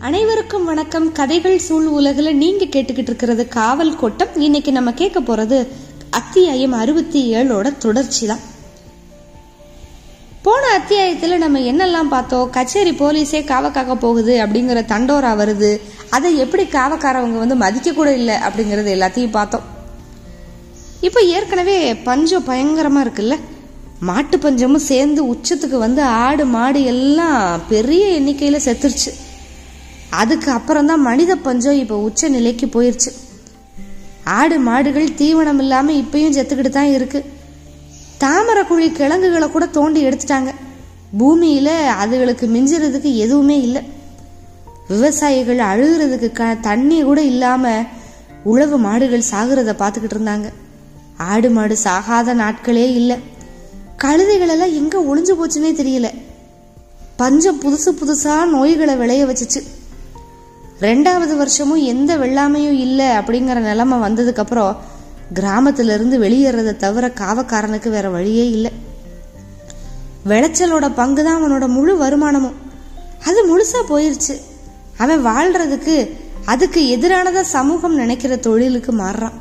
அனைவருக்கும் வணக்கம். கதைகள் சூழ் உலகில் நீங்க கேட்டுக்கிட்டு இருக்கிறது காவல் கோட்டம். இன்னைக்கு நம்ம கேட்க போறது அத்தியாயம் அறுபத்தி ஏழோட தொடர்ச்சி தான் போன அத்தியாயத்துல நம்ம என்னெல்லாம் பார்த்தோம்? கச்சேரி போலீஸே காவக்காக்க போகுது அப்படிங்கிற தண்டோரா வருது. அதை எப்படி காவக்காரவங்க வந்து மதிக்க கூட இல்லை அப்படிங்கறது எல்லாத்தையும் பார்த்தோம். இப்போ ஏற்கனவே பஞ்சம் பயங்கரமா இருக்குல்ல? மாட்டு பஞ்சமும் சேர்ந்து உச்சத்துக்கு வந்து ஆடு மாடு எல்லாம் பெரிய எண்ணிக்கையில செத்துருச்சு. அதுக்கு அப்புறம் தான் மனித பஞ்சம் இப்போ உச்ச நிலைக்கு போயிருச்சு. ஆடு மாடுகள் தீவனம் இல்லாமல் இப்பயும் செத்துக்கிட்டு தான் இருக்கு. தாமரை குழி கிழங்குகளை கூட தோண்டி எடுத்துட்டாங்க. பூமியில அதுகளுக்கு மிஞ்சுறதுக்கு எதுவுமே இல்லை. விவசாயிகள் அழுகிறதுக்கு க தண்ணி கூட இல்லாம உழவு மாடுகள் சாகுறத பார்த்துக்கிட்டு இருந்தாங்க. ஆடு மாடு சாகாத நாட்களே இல்லை. கழுதைகள் எல்லாம் எங்க ஒளிஞ்சு போச்சுன்னே தெரியல. பஞ்சம் புதுசு புதுசா நோய்களை விளைய வச்சுச்சு. ரெண்டாவது வருஷமும் எந்த வெள்ளாமையும் இல்லை அப்படிங்கிற நிலைமை வந்ததுக்கப்புறம் கிராமத்திலிருந்து இருந்து வெளியேறதை தவிர காவக்காரனுக்கு வேற வழியே இல்லை. விளைச்சலோட பங்கு தான் அவனோட முழு வருமானமும். அது முழுசா போயிருச்சு. அவன் வாழ்றதுக்கு அதுக்கு எதிரானதா சமூகம் நினைக்கிற தொழிலுக்கு மாறுறான்.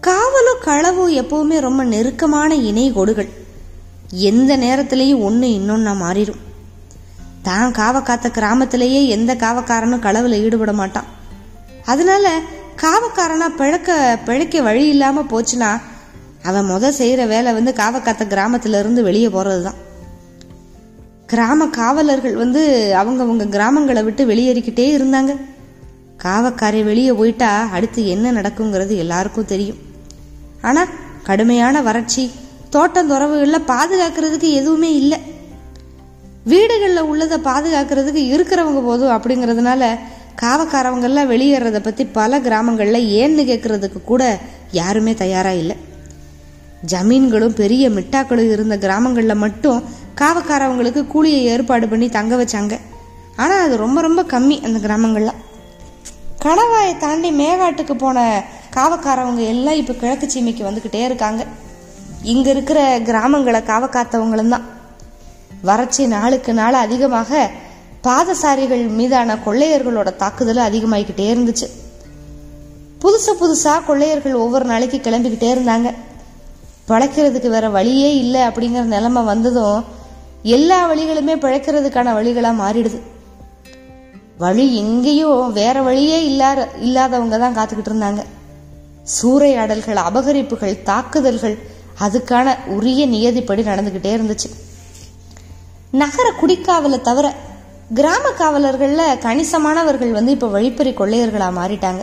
காவலும் களவும் எப்பவுமே ரொம்ப நெருக்கமான இணை கொடுகள். எந்த நேரத்திலையும் ஒன்று இன்னொன்னா மாறிடும் தான் காவை காத்த கிராமத்திலேயே எந்த காவக்காரனும் களவில் ஈடுபட மாட்டான். அதனால காவக்காரனா பிழக்க பிழைக்க வழி இல்லாம போச்சுன்னா அவன் முத செய்யற வேலை வந்து காவக்காத்த கிராமத்துல இருந்து வெளியே போகிறது தான் கிராம காவலர்கள் வந்து அவங்கவுங்க கிராமங்களை விட்டு வெளியேறிக்கிட்டே இருந்தாங்க. காவக்காரை வெளியே போயிட்டா அடுத்து என்ன நடக்குங்கிறது எல்லாருக்கும் தெரியும். ஆனா கடுமையான வறட்சி தோட்டம் துறவுகளில் பாதுகாக்கிறதுக்கு எதுவுமே இல்லை. வீடுகளில் உள்ளதை பாதுகாக்கிறதுக்கு இருக்கிறவங்க போதும் அப்படிங்கிறதுனால காவக்காரவங்கெல்லாம் வெளியேறத பற்றி பல கிராமங்களில் ஏன்னு கேட்குறதுக்கு கூட யாருமே தயாராக இல்லை. ஜமீன்களும் பெரிய மிட்டாக்களும் இருந்த கிராமங்களில் மட்டும் காவக்காரவங்களுக்கு கூலியை ஏற்பாடு பண்ணி தங்க வச்சாங்க. ஆனால் அது ரொம்ப ரொம்ப கம்மி அந்த கிராமங்களில். கணவாயை தாண்டி மேகாட்டுக்கு போன காவக்காரவங்க எல்லாம் இப்போ கிழக்கு சீமைக்கு வந்துக்கிட்டே இருக்காங்க. இங்கே இருக்கிற கிராமங்களை காவக்காத்தவங்களும் தான். வறட்சி நாளுக்கு நாள் அதிகமாக பாதசாரிகள் மீதான கொள்ளையர்களோட தாக்குதல் அதிகமாகிக்கிட்டே இருந்துச்சு. புதுசு புதுசா கொள்ளையர்கள் ஒவ்வொரு நாளைக்கு கிளம்பிக்கிட்டே இருந்தாங்க. பிழைக்கிறதுக்கு வேற வழியே இல்லை அப்படிங்கிற நிலைமை வந்ததும் எல்லா வழிகளுமே பிழைக்கிறதுக்கான வழிகளா மாறிடுது. வழி எங்கேயும் வேற வழியே இல்லாத இல்லாதவங்க தான் காத்துக்கிட்டு இருந்தாங்க. சூறையாடல்கள் அபகரிப்புகள் தாக்குதல்கள் அதுக்கான உரிய நியதிப்படி நடந்துகிட்டே இருந்துச்சு. நகர குடிக்காவலை தவிர கிராம காவலர்களில் கணிசமானவர்கள் வந்து இப்போ வழிப்பறி கொள்ளையர்களாக மாறிட்டாங்க.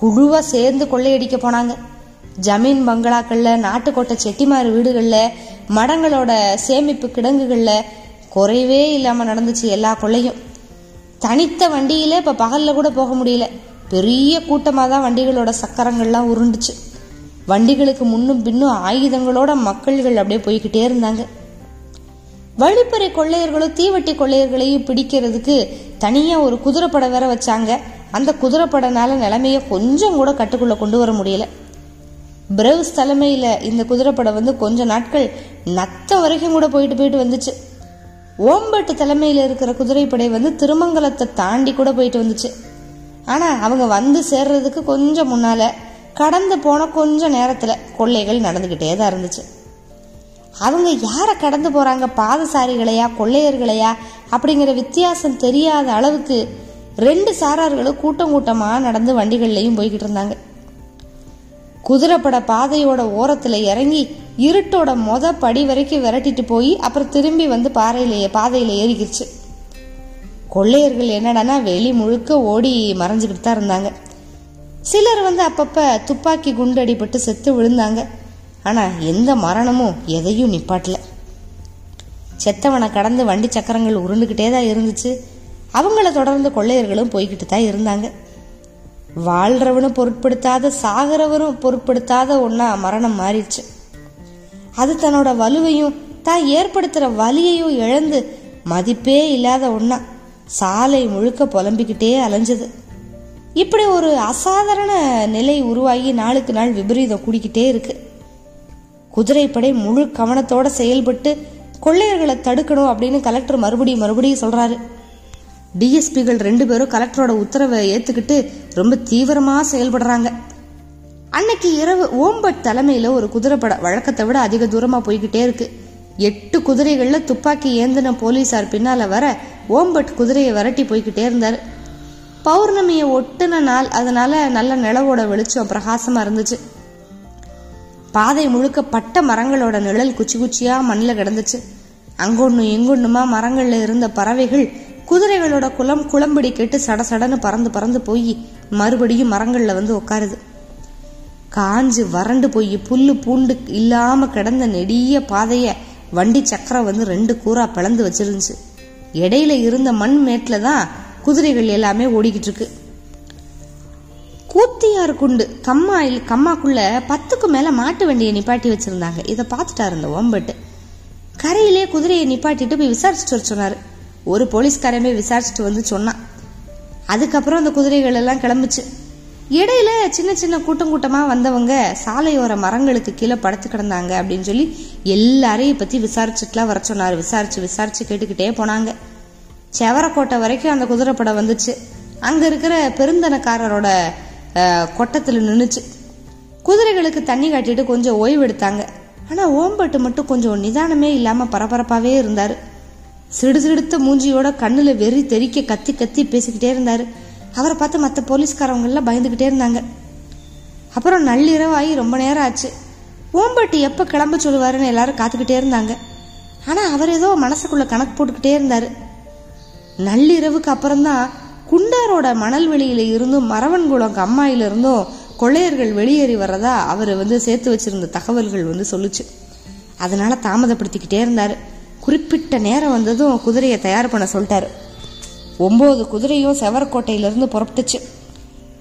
குழுவா சேர்ந்து கொள்ளையடிக்க போனாங்க. ஜமீன் பங்களாக்கள்ல நாட்டுக்கோட்டை செட்டிமாறு வீடுகளில் மடங்களோட சேமிப்பு கிடங்குகளில் குறைவே இல்லாமல் நடந்துச்சு எல்லா கொள்ளையும். தனித்த வண்டியில இப்போ பகல்ல கூட போக முடியல. பெரிய கூட்டமாக தான் வண்டிகளோட சக்கரங்கள்லாம் உருண்டுச்சு. வண்டிகளுக்கு முன்னும் பின்னும் ஆயுதங்களோட மக்கள்கள் அப்படியே போய்கிட்டே இருந்தாங்க. வழிப்பறை கொள்ளையர்களும் தீவட்டி கொள்ளையர்களையும் பிடிக்கிறதுக்கு தனியா ஒரு குதிரைப்படை வேற வச்சாங்க. அந்த குதிரைப்படனால நிலைமைய கொஞ்சம் கூட கட்டுக்குள்ள கொண்டு வர முடியல. பிரவுஸ் தலைமையில இந்த குதிரைப்படை வந்து கொஞ்ச நாட்கள் நத்த வரைக்கும் கூட போயிட்டு போயிட்டு வந்துச்சு. ஓம்பட்டு தலைமையில இருக்கிற குதிரைப்படை வந்து திருமங்கலத்தை தாண்டி கூட போயிட்டு வந்துச்சு. ஆனா அவங்க வந்து சேர்றதுக்கு கொஞ்சம் முன்னால கடந்து போன கொஞ்ச நேரத்துல கொள்ளைகள் நடந்துகிட்டே தான் இருந்துச்சு. அவங்க யாரை கடந்து போகிறாங்க பாதசாரிகளையா கொள்ளையர்களையா? அப்படிங்கிற வித்தியாசம் தெரியாத அளவுக்கு ரெண்டு சாரார்களும் கூட்டம் கூட்டமாக நடந்து வண்டிகள்லையும் போய்கிட்டு இருந்தாங்க. குதிரைப்பட பாதையோட ஓரத்தில் இறங்கி இருட்டோட மொத படி வரைக்கும் விரட்டிட்டு போய் அப்புறம் திரும்பி வந்து பாறையிலேயே பாதையில் ஏறிக்கிடுச்சு கொள்ளையர்கள் என்னடானா வெளி முழுக்க ஓடி மறைஞ்சிக்கிட்டு தான் இருந்தாங்க. சிலர் வந்து அப்பப்போ துப்பாக்கி குண்டு அடிபட்டு செத்து விழுந்தாங்க. ஆனால் எந்த மரணமும் எதையும் நிப்பாட்டல. செத்தவனை கடந்து வண்டி சக்கரங்கள் உருண்டுகிட்டே தான் இருந்துச்சு. அவங்கள தொடர்ந்து கொள்ளையர்களும் போய்கிட்டு தான் இருந்தாங்க. வாழ்றவனும் பொருட்படுத்தாத சாகிறவரும் பொருட்படுத்தாத ஒன்னா மரணம் மாறிடுச்சு. அது தன்னோட வலுவையும் தான் ஏற்படுத்துகிற வலியையும் இழந்து மதிப்பே இல்லாத ஒன்னா சாலை முழுக்க புலம்பிக்கிட்டே அலைஞ்சது. இப்படி ஒரு அசாதாரண நிலை உருவாகி நாளுக்கு நாள் விபரீதம் கூடிக்கிட்டே இருக்குது குதிரைப்படை முழு கவனத்தோட செயல்பட்டு கொள்ளையர்களை தடுக்கணும் அப்படின்னு கலெக்டர் மறுபடியும் மறுபடியும் சொல்றாரு. டிஎஸ்பிகள் ரெண்டு பேரும் கலெக்டரோட உத்தரவை ஏத்துக்கிட்டு ரொம்ப தீவிரமா செயல்படுறாங்க. அன்னைக்கு இரவு ஓம்பட் தலைமையில ஒரு குதிரைப்பட வழக்கத்தை விட அதிக தூரமா போய்கிட்டே இருக்கு. எட்டு குதிரைகள்ல துப்பாக்கி ஏந்தின போலீசார் பின்னால வர ஓம்பட் குதிரையை விரட்டி போய்கிட்டே இருந்தாரு. பௌர்ணமியை ஒட்டுன நாள் அதனால நல்ல நிலவோட வெளிச்சம் பிரகாசமா இருந்துச்சு. பாதை முழுக்க பட்ட மரங்களோட நிழல் குச்சி குச்சியா மண்ணில் கிடந்துச்சு. அங்கொன்னு எங்கொன்னுமா மரங்கள்ல இருந்த பறவைகள் குதிரைகளோட குளம் குளம்படி கேட்டு சடசடன்னு பறந்து பறந்து போய் மறுபடியும் மரங்கள்ல வந்து உட்காருது காஞ்சு வறண்டு போய் புல்லு பூண்டு இல்லாம கிடந்த நெடிய பாதைய வண்டி சக்கரம் வந்து ரெண்டு கூறா பிளந்து வச்சிருந்துச்சு. இடையில இருந்த மண் மேட்டில் தான் குதிரைகள் எல்லாமே ஓடிக்கிட்டு இருக்கு. கூத்தியார் குண்டு. கம்மாயில் கம்மாக்குள்ள பத்துக்கு மேல மாட்டு வண்டியை நிப்பாட்டி வச்சிருந்தாங்க. இதை பார்த்துட்டாரு இந்த ஓம்பட்டு. கரையிலே குதிரையை நிப்பாட்டிட்டு போய் விசாரிச்சுட்டு வர சொன்னாரு. ஒரு போலீஸ்காரன் போய் விசாரிச்சுட்டு வந்து சொன்னான். அதுக்கப்புறம் அந்த குதிரைகள் எல்லாம் கிளம்புச்சு. இடையில சின்ன சின்ன கூட்டம் கூட்டமா வந்தவங்க சாலையோர மரங்களுக்கு கீழே படுத்து கிடந்தாங்க அப்படின்னு சொல்லி எல்லாரையும் பத்தி விசாரிச்சுட்டுலாம் வர சொன்னார். விசாரிச்சு விசாரிச்சு கேட்டுக்கிட்டே போனாங்க. செவரக்கோட்டை வரைக்கும் அந்த குதிரைப்படம் வந்துச்சு. அங்க இருக்கிற பெருந்தனக்காரரோட கொட்டத்தில் நின்றுச்சு குதிரைகளுக்கு தண்ணி காட்டிட்டு கொஞ்சம் ஓய்வு எடுத்தாங்க ஆனால் ஓம்பட்டு மட்டும் கொஞ்சம் நிதானமே இல்லாமல் பரபரப்பாகவே இருந்தார். சிடு சிடுத்த மூஞ்சியோட கண்ணில் வெறி தெறிக்க கத்தி கத்தி பேசிக்கிட்டே இருந்தார். அவரை பார்த்து மற்ற போலீஸ்காரவங்க பயந்துக்கிட்டே இருந்தாங்க. அப்புறம் நள்ளிரவாகி ரொம்ப நேரம் ஆச்சு. ஓம்பட்டு எப்போ கிளம்ப சொல்லுவாருன்னு எல்லாரும் காத்துக்கிட்டே இருந்தாங்க. ஆனால் அவர் ஏதோ மனசுக்குள்ளே கணக்கு போட்டுக்கிட்டே இருந்தார். நள்ளிரவுக்கு அப்புறம்தான் குண்டாரோட மணல் வெளியில இருந்தும் மரவன்குளம் கம்மாயிலிருந்தும் கொள்ளையர்கள் வெளியேறி வர்றதா அவர் வந்து சேர்த்து வச்சிருந்த தகவல்கள் வந்து சொல்லுச்சு. அதனால தாமதப்படுத்திக்கிட்டே இருந்தார். குறிப்பிட்ட நேரம் வந்ததும் குதிரையை தயார் பண்ண சொல்லிட்டாரு. ஒம்பது குதிரையும் செவரக்கோட்டையிலிருந்து புறப்பட்டுச்சு.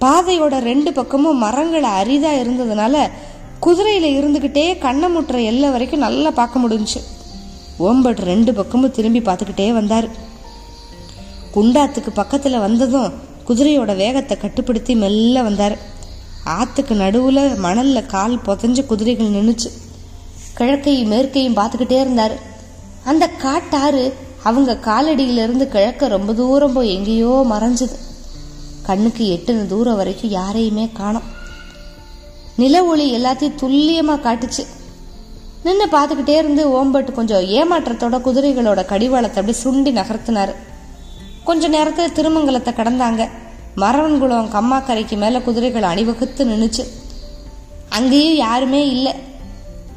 பாதையோட ரெண்டு பக்கமும் மரங்கள் அரிதா இருந்ததுனால குதிரையில இருந்துகிட்டே கண்ணை முட்டுற எல்லை வரைக்கும் நல்லா பார்க்க முடிஞ்சுச்சு. ஓம்பட் ரெண்டு பக்கமும் திரும்பி பார்த்துக்கிட்டே வந்தாரு. குண்டாத்துக்கு பக்கத்தில் வந்ததும் குதிரையோட வேகத்தை கட்டுப்படுத்தி மெல்ல வந்தார். ஆற்றுக்கு நடுவில் மணலில் கால் புதஞ்ச குதிரைகள் நின்றுச்சு கிழக்கையும் மேற்கையும் பார்த்துக்கிட்டே இருந்தார். அந்த காட்டாறு அவங்க காலடியிலிருந்து கிழக்க ரொம்ப தூரம் போய் எங்கேயோ மறைஞ்சது. கண்ணுக்கு எட்டுன தூரம் வரைக்கும் யாரையுமே காணோம். நில ஒளி எல்லாத்தையும் துல்லியமாக காட்டுச்சு. நின்று பார்த்துக்கிட்டே இருந்து ஓம்பட்டு கொஞ்சம் ஏமாற்றத்தோட குதிரைகளோட கடிவாளத்தை அப்படியே சுண்டி நகர்த்தினாரு. கொஞ்ச நேரத்தில் திருமங்கலத்தை கடந்தாங்க. மரவன்குளம் கம்மாக்கரைக்கு மேலே குதிரைகள் அணிவகுத்து நின்றுச்சு அங்கேயும் யாருமே இல்லை.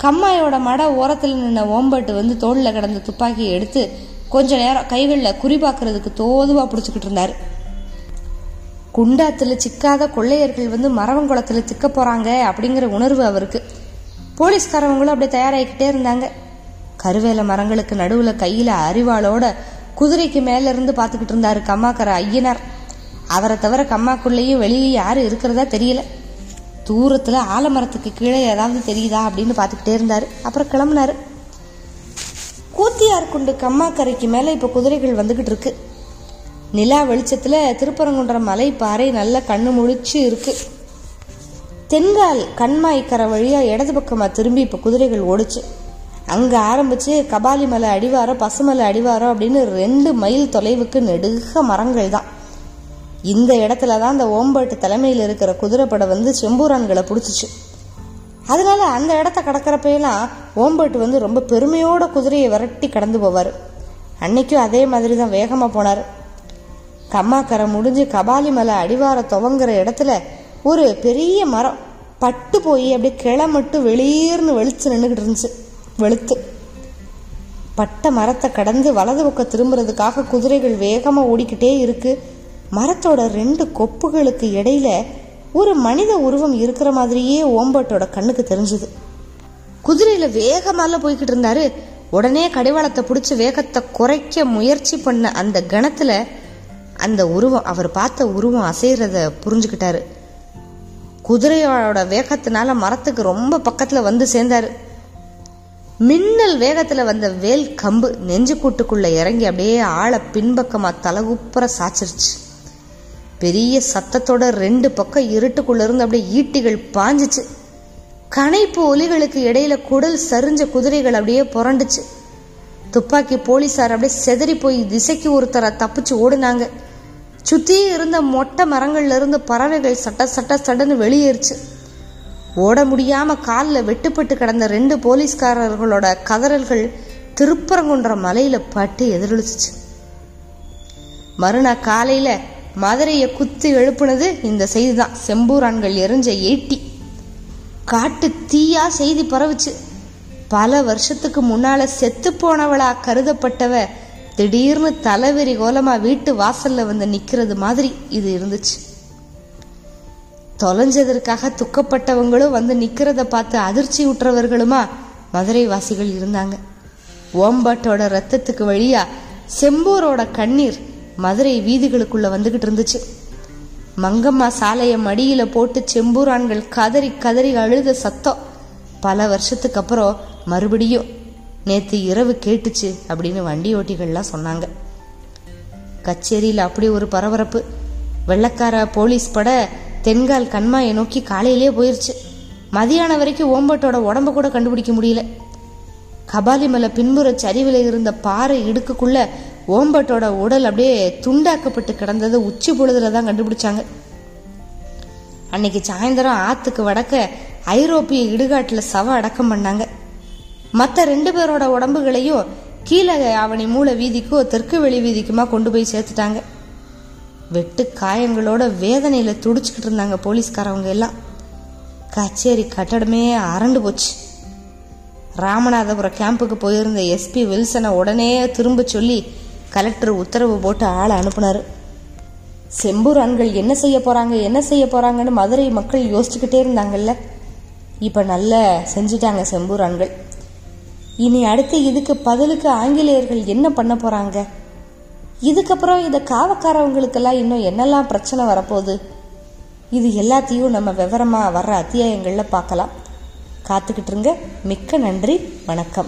கம்மாயோட மட ஓரத்தில் நின்ன ஓம்பட்டு வந்து தோளில் கிடந்த துப்பாக்கியை எடுத்து கொஞ்ச நேரம் கைகளில் குறிபாக்குறதுக்கு தோதுவாக பிடிச்சிக்கிட்டு இருந்தார். குண்டாத்தில் சிக்காத கொள்ளையர்கள் வந்து மரவங்குளத்தில் சிக்க போகிறாங்க அப்படிங்கிற உணர்வு அவருக்கு. போலீஸ்காரவங்களும் அப்படியே தயாராகிக்கிட்டே இருந்தாங்க. கருவேல மரங்களுக்கு நடுவில் கையில் அரிவாளோட குதிரைக்கு மேல இருந்து பார்த்துக்கிட்டு இருந்தாரு கம்மாக்கர ஐயனார். அவரை தவிர கம்மாக்குள்ளேயும் வெளியே யாரும் இருக்கிறதா தெரியல. தூரத்துல ஆலமரத்துக்கு கீழே ஏதாவது தெரியுதா அப்படின்னு பார்த்துக்கிட்டே இருந்தாரு. அப்புறம் கிளம்புனாரு. கூத்தியார் குண்டு கம்மாக்கரைக்கு மேல இப்ப குதிரைகள் வந்துகிட்டு இருக்கு. நிலா வெளிச்சத்துல திருப்பரங்குன்ற மலை பாறை நல்ல கண்ணு முழிச்சு இருக்கு. தென்கால் கண்மாய்க்கரை வழியா இடது பக்கமா திரும்பி இப்ப குதிரைகள் ஓடுச்சு. அங்கே ஆரம்பித்து கபாலி மலை அடிவாரம் பசுமலை அடிவாரம் அப்படின்னு ரெண்டு மைல் தொலைவுக்கு நெடுக மரங்கள் தான். இந்த இடத்துல தான் அந்த ஓம்பட்டு தலைமையில் இருக்கிற குதிரைப்படை வந்து செம்பூரான்களை பிடிச்சிச்சு. அதனால அந்த இடத்த கடக்கிறப்பெல்லாம் ஓம்பட்டு வந்து ரொம்ப பெருமையோட குதிரையை விரட்டி கடந்து போவார். அன்னைக்கும் அதே மாதிரி தான் வேகமாக போனார். கம்மாக்கரை முடிஞ்சு கபாலி மலை அடிவார துவங்குற இடத்துல ஒரு பெரிய மரம் பட்டு போய் அப்படியே கிளை மட்டும் வெளியேர்னு வெளிச்சு நின்றுக்கிட்டு இருந்துச்சு. வெளுத்து. பட்ட மரத்தை கடந்து வலது பக்கம் திரும்புறதுக்காக குதிரைகள் வேகமாக ஓடிக்கிட்டே இருக்கு. மரத்தோட ரெண்டு கொப்புகளுக்கு இடையில ஒரு மனித உருவம் இருக்கிற மாதிரியே ஓம்பட்டோட கண்ணுக்கு தெரிஞ்சுது. குதிரையில வேகமால போய்கிட்டு இருந்தாரு. உடனே கடிவாளத்தை பிடிச்சி வேகத்தை குறைக்க முயற்சி பண்ண அந்த கணத்துல அந்த உருவம் அவர் பார்த்த உருவம் அசைறத புரிஞ்சுக்கிட்டாரு. குதிரையோட வேகத்தினால மரத்துக்கு ரொம்ப பக்கத்துல வந்து சேர்ந்தாரு. மின்னல் வேகத்துல வந்த வேல் கம்பு நெஞ்சு கூட்டுக்குள்ள இறங்கி அப்படியே ஆளை பின்பக்கமா தலகுப்புற சாச்சிருச்சு பெரிய சத்தத்தோட ரெண்டு பக்கம் இருட்டுக்குள்ள இருந்து அப்படியே ஈட்டிகள் பாஞ்சிச்சு. கனைப்பு ஒலிகளுக்கு இடையில குடல் சரிஞ்ச குதிரைகள் அப்படியே புரண்டுச்சு. துப்பாக்கி போலீசார் அப்படியே செதறி போய் திசைக்கு ஒருத்தரை தப்பிச்சு ஓடுனாங்க. சுற்றி இருந்த மொட்டை மரங்கள்ல இருந்து பறவைகள் சட்ட சட்ட சடன்னு வெளியேறுச்சு. ஓட முடியாம காலில் வெட்டுப்பட்டு கிடந்த ரெண்டு போலீஸ்காரர்களோட கதறல்கள் திருப்பரங்குன்ற மலையில பட்டு எதிரொலிச்சிச்சு. மறுநாள் காலையில மதுரையை குத்தி எழுப்புனது இந்த செய்தி தான் செம்பூரான்கள் எரிஞ்ச ஏட்டி. காட்டு தீயா செய்தி பரவுச்சு. பல வருஷத்துக்கு முன்னால செத்து போனவளா கருதப்பட்டவ திடீர்னு தலைவெறி கோலமா வீட்டு வாசல்ல வந்து நிக்கிறது மாதிரி இது இருந்துச்சு. தொலைஞ்சதற்காக துக்கப்பட்டவங்களும் வந்து நிக்கிறத பார்த்து அதிர்ச்சி உற்றவர்களுமா? மதுரை வாசிகள் இருந்தாங்க. ஓம்பட்டோட ரத்தத்துக்கு வழியா செம்பூரோட கண்ணீர் மதுரை வீதிகளுக்குள்ள வந்துகிட்டு இருந்துச்சு. மங்கம்மா சாலைய மடியில போட்டு செம்பூரான்கள் கதறி கதறி அழுத சத்தம் பல வருஷத்துக்கு அப்புறம் மறுபடியும் நேத்து இரவு கேட்டுச்சு அப்படின்னு வண்டி ஓட்டிகள்லாம் சொன்னாங்க. கச்சேரியில் அப்படி ஒரு பரபரப்பு. வெள்ளக்கார போலீஸ் பட தென்கால் கண்மாயை நோக்கி காலையிலே போயிருச்சு. மதியானம் வரைக்கும் ஓம்பட்டோட உடம்ப கூட கண்டுபிடிக்க முடியல. கபாலிமலை பின்புற சரிவில் இருந்த பாறை இடுக்குக்குள்ள ஓம்பட்டோட உடல் அப்படியே துண்டாக்கப்பட்டு கிடந்ததை உச்சி பொழுதுல தான் கண்டுபிடிச்சாங்க. அன்னைக்கு சாயந்தரம் ஆத்துக்கு வடக்க ஐரோப்பிய இடுகாட்டில் சவ அடக்கம் பண்ணாங்க. மற்ற ரெண்டு பேரோட உடம்புகளையும் கீழே ஆவணி மூல வீதிக்கோ தெற்கு வெளி வீதிக்குமா கொண்டு போய் சேர்த்துட்டாங்க. வெட்டு காயங்களோட வேதனையில் துடிச்சுக்கிட்டு இருந்தாங்க போலீஸ்காரவங்க எல்லாம். கச்சேரி கட்டடமே அரண்டு போச்சு. ராமநாதபுரம் கேம்புக்கு போயிருந்த எஸ்பி வில்சனை உடனே திரும்ப சொல்லி கலெக்டர் உத்தரவு போட்டு ஆளை அனுப்புனார். செம்பூர் ஆண்கள் என்ன செய்ய போகிறாங்க என்ன செய்ய போகிறாங்கன்னு மதுரை மக்கள் யோசிச்சுக்கிட்டே இருந்தாங்கல்ல. இப்போ நல்லா செஞ்சிட்டாங்க செம்பூர் ஆண்கள். இனி அடுத்து இதுக்கு பதிலுக்கு ஆங்கிலேயர்கள் என்ன பண்ண போகிறாங்க இதுக்கப்புறம் இந்த காவக்காரவங்களுக்கெல்லாம் இன்னும் என்னெல்லாம் பிரச்சனை வரப்போகுது? இது எல்லாத்தையும் நம்ம விவரமாக வர்ற அத்தியாயங்களில் பார்க்கலாம். காத்துக்கிட்டுருங்க மிக்க நன்றி. வணக்கம்.